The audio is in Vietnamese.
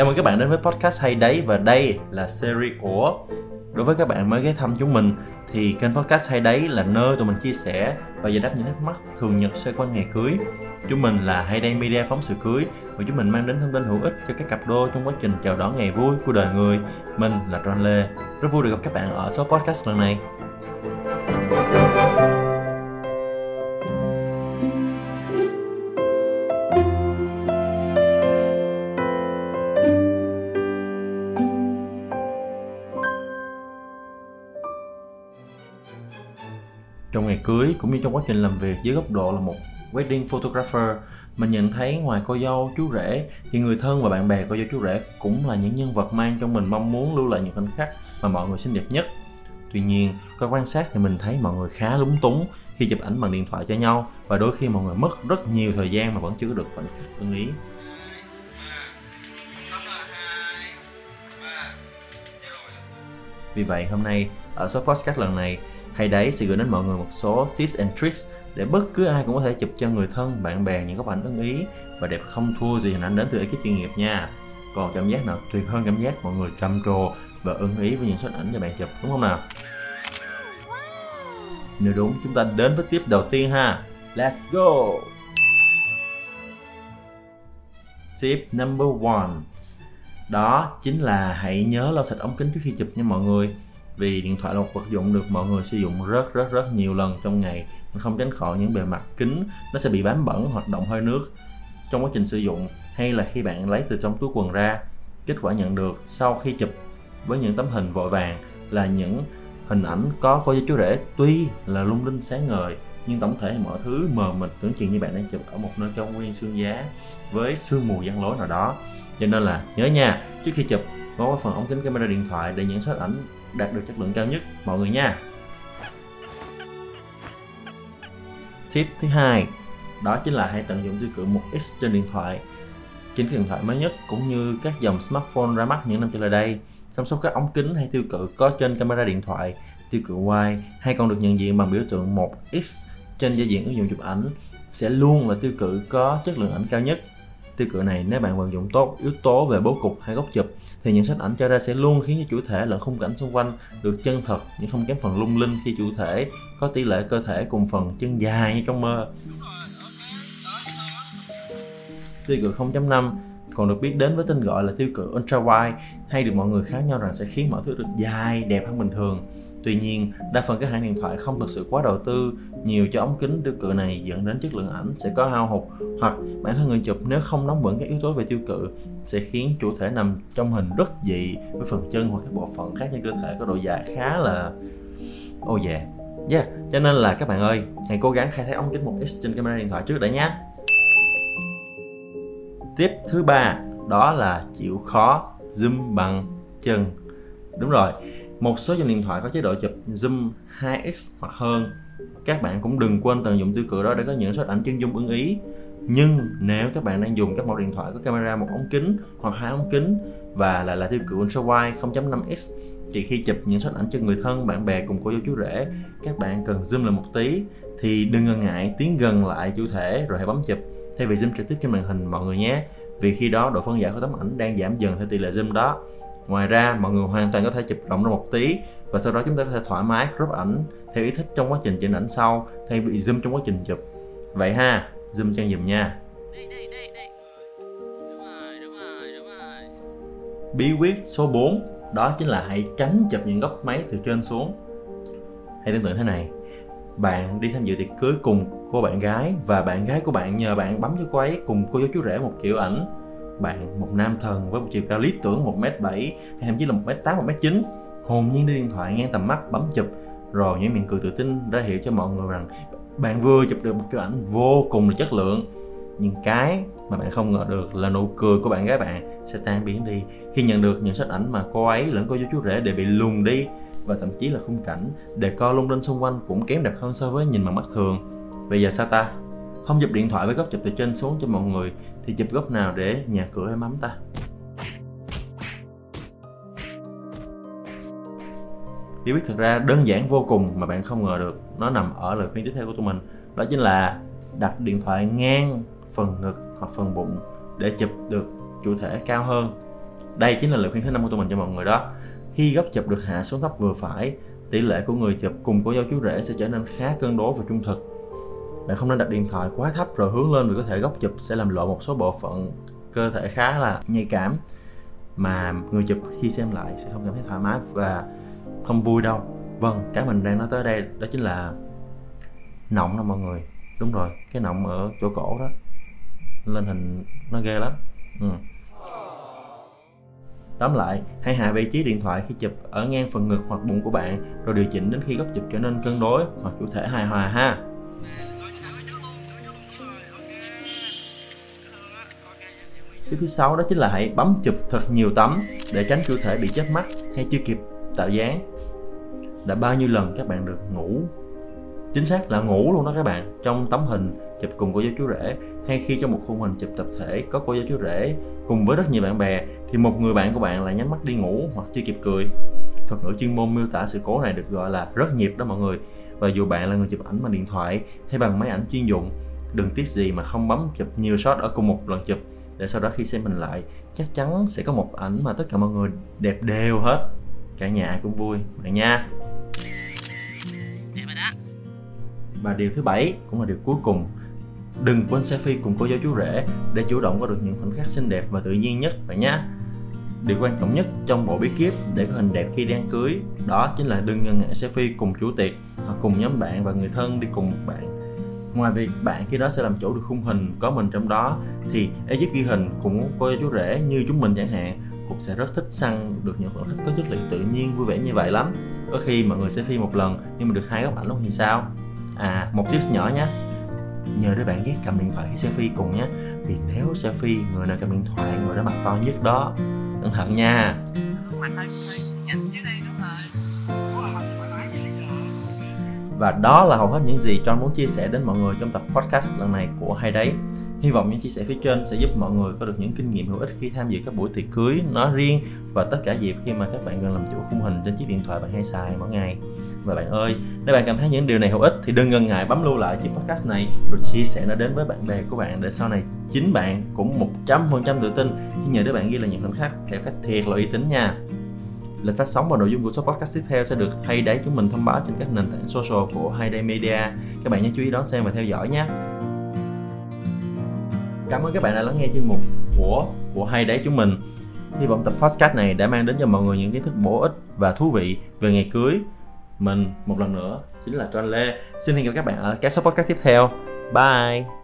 Chào mừng các bạn đến với podcast hay đấy và đây là series của Đối với các bạn mới ghé thăm chúng mình, thì kênh podcast hay đấy là nơi tụi mình chia sẻ và giải đáp những thắc mắc thường nhật xoay quanh ngày cưới. Chúng mình là Hay Đây Media phóng sự cưới và chúng mình mang đến thông tin hữu ích cho các cặp đôi trong quá trình chào đón ngày vui của đời người. Mình là Ron Lê. Rất vui được gặp các bạn ở số podcast lần này. Cưới cũng như trong quá trình làm việc dưới góc độ là một wedding photographer mình nhận thấy ngoài cô dâu, chú rể thì người thân và bạn bè cô dâu, chú rể cũng là những nhân vật mang trong mình mong muốn lưu lại những khoảnh khắc mà mọi người xinh đẹp nhất. Tuy nhiên, qua quan sát thì mình thấy mọi người khá lúng túng khi chụp ảnh bằng điện thoại cho nhau và đôi khi mọi người mất rất nhiều thời gian mà vẫn chưa được khoảnh khắc ưng ý. Vì vậy, hôm nay ở số podcast lần này hay đấy sẽ gửi đến mọi người một số tips and tricks để bất cứ ai cũng có thể chụp cho người thân, bạn bè những góc ảnh ưng ý và đẹp không thua gì hình ảnh đến từ ekip chuyên nghiệp nha. Còn cảm giác nào tuyệt hơn cảm giác mọi người trầm trồ và ưng ý với những shot ảnh cho bạn chụp đúng không nào? Nếu đúng, chúng ta đến với tip đầu tiên ha. Let's go! Tip number one Đó chính là hãy nhớ lau sạch ống kính trước khi chụp nha mọi người vì điện thoại là một vật dụng được mọi người sử dụng rất rất rất nhiều lần trong ngày. Không tránh khỏi những bề mặt kính nó sẽ bị bám bẩn hoặc động hơi nước trong quá trình sử dụng, hay là khi bạn lấy từ trong túi quần ra. Kết quả nhận được sau khi chụp với những tấm hình vội vàng là những hình ảnh có cô với chú rể. Tuy là lung linh sáng ngời, nhưng tổng thể mọi thứ mờ mịt tưởng chừng như bạn đang chụp ở một nơi trong nguyên xương giá với sương mù giăng lối nào đó. Cho nên là nhớ nha, trước khi chụp có phần ống kính camera điện thoại để những shot ảnh đạt được chất lượng cao nhất, mọi người nha. Tip thứ hai, đó chính là hãy tận dụng tiêu cự 1x trên điện thoại trên điện thoại mới nhất cũng như các dòng smartphone ra mắt những năm trở lại đây. Trong số các ống kính hay tiêu cự có trên camera điện thoại, tiêu cự wide hay còn được nhận diện bằng biểu tượng 1x trên giao diện ứng dụng chụp ảnh, sẽ luôn là tiêu cự có chất lượng ảnh cao nhất tiêu cự này, nếu bạn vận dụng tốt yếu tố về bố cục hay góc chụp, thì những sách ảnh cho ra sẽ luôn khiến cho chủ thể lẫn khung cảnh xung quanh được chân thật, nhưng không kém phần lung linh khi chủ thể có tỷ lệ cơ thể cùng phần chân dài như trong mơ. Tiêu cự 0.5 còn được biết đến với tên gọi là tiêu cự ultra wide hay được mọi người khá nhau rằng sẽ khiến mọi thứ được dài, đẹp hơn bình thường. Tuy nhiên, đa phần các hãng điện thoại không thực sự quá đầu tư nhiều cho ống kính tiêu cự này dẫn đến chất lượng ảnh sẽ có hao hụt hoặc bản thân người chụp nếu không nắm vững các yếu tố về tiêu cự sẽ khiến chủ thể nằm trong hình rất dị với phần chân hoặc các bộ phận khác trên cơ thể có độ dài khá là ô oh yeah. Yeah, cho nên là các bạn ơi, hãy cố gắng khai thác ống kính 1x trên camera điện thoại trước đã nhé. Tiếp thứ ba đó là chịu khó zoom bằng chân. Đúng rồi, một số dòng điện thoại có chế độ chụp zoom 2x hoặc hơn. Các bạn cũng đừng quên tận dụng tiêu cự đó để có những shot ảnh chân dung ưng ý. Nhưng nếu các bạn đang dùng các mẫu điện thoại có camera một ống kính hoặc hai ống kính và lại là tiêu cự ultra wide 0.5x thì khi chụp những shot ảnh cho người thân, bạn bè cùng cô dâu chú rể, các bạn cần zoom lại một tí thì đừng ngần ngại tiến gần lại chủ thể rồi hãy bấm chụp. Thay vì zoom trực tiếp trên màn hình, mọi người nhé. Vì khi đó độ phân giải của tấm ảnh đang giảm dần theo tỷ lệ zoom đó ngoài ra mọi người hoàn toàn có thể chụp rộng ra một tí và sau đó chúng ta có thể thoải mái crop ảnh theo ý thích trong quá trình chỉnh ảnh sau thay vì zoom trong quá trình chụp. Vậy ha zoom chân dùm nha. Bí quyết số 4 đó chính là hãy tránh chụp những góc máy từ trên xuống. Hãy tưởng tượng thế này bạn đi tham dự tiệc cưới cùng cô bạn gái và bạn gái của bạn nhờ bạn bấm cho cô ấy cùng cô dâu chú rể một kiểu ảnh bạn một nam thần với một chiều cao lý tưởng một m bảy, hay thậm chí là một m tám, một m chín. Hồn nhiên đưa điện thoại ngang tầm mắt, bấm chụp. Rồi những miệng cười tự tin ra hiệu cho mọi người rằng bạn vừa chụp được một cái ảnh vô cùng là chất lượng. Nhưng cái mà bạn không ngờ được là nụ cười của bạn gái bạn sẽ tan biến đi khi nhận được những sách ảnh mà cô ấy lẫn cô chú chú rể đều bị lùn đi và thậm chí là khung cảnh để co lung linh xung quanh cũng kém đẹp hơn so với nhìn bằng mắt thường. Bây giờ sao ta? Không chụp điện thoại với góc chụp từ trên xuống cho mọi người, thì chụp góc nào để nhà cửa êm ấm ta? Bí quyết thực ra đơn giản vô cùng mà bạn không ngờ được, nó nằm ở lời khuyên tiếp theo của tụi mình. Đó chính là đặt điện thoại ngang phần ngực hoặc phần bụng để chụp được chủ thể cao hơn. Đây chính là lời khuyên thứ năm của tụi mình cho mọi người đó. Khi góc chụp được hạ xuống thấp vừa phải, tỷ lệ của người chụp cùng cô dâu chú rể sẽ trở nên khá cân đối và trung thực bạn không nên đặt điện thoại quá thấp rồi hướng lên vì có thể góc chụp sẽ làm lộ một số bộ phận cơ thể khá là nhạy cảm mà người chụp khi xem lại sẽ không cảm thấy thoải mái và không vui đâu vâng cái mình đang nói tới đây đó chính là nọng đó mọi người đúng rồi cái nọng ở chỗ cổ đó lên hình nó ghê lắm ừ. Tóm lại, hãy hạ vị trí điện thoại khi chụp ở ngang phần ngực hoặc bụng của bạn rồi điều chỉnh đến khi góc chụp trở nên cân đối hoặc chủ thể hài hòa ha. Cái thứ sáu đó chính là hãy bấm chụp thật nhiều tấm để tránh chủ thể bị chết mắt hay chưa kịp tạo dáng. Đã bao nhiêu lần các bạn được ngủ? Chính xác là ngủ luôn đó các bạn. Trong tấm hình chụp cùng cô giáo chú rể, hay khi trong một khung hình chụp tập thể có cô giáo chú rể cùng với rất nhiều bạn bè, thì một người bạn của bạn lại nhắm mắt đi ngủ hoặc chưa kịp cười. Thuật ngữ chuyên môn miêu tả sự cố này được gọi là rất nhịp đó mọi người. Và dù bạn là người chụp ảnh bằng điện thoại hay bằng máy ảnh chuyên dụng, đừng tiếc gì mà không bấm chụp nhiều shot ở cùng một lần chụp để sau đó khi xem mình lại chắc chắn sẽ có một ảnh mà tất cả mọi người đẹp đều hết. Cả nhà cũng vui. Bạn nha. Và điều thứ bảy cũng là điều cuối cùng đừng quên selfie cùng cô giáo chú rể để chủ động có được những khoảnh khắc xinh đẹp và tự nhiên nhất bạn nhé điều quan trọng nhất trong bộ bí kíp để có hình đẹp khi đang cưới đó chính là đừng ngần ngại selfie cùng chủ tiệc hoặc cùng nhóm bạn và người thân đi cùng một bạn ngoài việc bạn khi đó sẽ làm chủ được khung hình có mình trong đó, thì ekip ghi hình cũng cô chú rể như chúng mình chẳng hạn, cũng sẽ rất thích săn được những khoảnh khắc có chất liệu tự nhiên vui vẻ như vậy lắm. Có khi mọi người sẽ phi một lần, nhưng mà được hai góc ảnh luôn thì sao? À một tips nhỏ nhé. Nhờ đứa bạn ghét cầm điện thoại khi selfie cùng nhé, vì nếu selfie, người nào cầm điện thoại, người đó mặt to nhất đó. Cẩn thận nha. Và đó là hầu hết những gì John muốn chia sẻ đến mọi người trong tập podcast lần này của hay đấy. Hy vọng những chia sẻ phía trên sẽ giúp mọi người có được những kinh nghiệm hữu ích khi tham dự các buổi tiệc cưới nói riêng và tất cả dịp khi mà các bạn cần làm chủ khung hình trên chiếc điện thoại bạn hay xài mỗi ngày. Và bạn ơi, nếu bạn cảm thấy những điều này hữu ích thì đừng ngần ngại bấm lưu lại chiếc podcast này rồi chia sẻ nó đến với bạn bè của bạn để sau này chính bạn cũng 100% tự tin khi nhờ đứa bạn ghi là những khoảnh khắc theo cách thiệt là uy tín nha lịch phát sóng và nội dung của số podcast tiếp theo sẽ được hay đấy chúng mình thông báo trên các nền tảng social của Hayday Media. Các bạn nhớ chú ý đón xem và theo dõi nhé. Cảm ơn các bạn đã lắng nghe chuyên mục của của Hay đấy chúng mình. Hy vọng tập podcast này đã mang đến cho mọi người những kiến thức bổ ích và thú vị về ngày cưới. Mình một lần nữa chính là John Lê. Xin hẹn gặp các bạn ở các số podcast tiếp theo. Bye.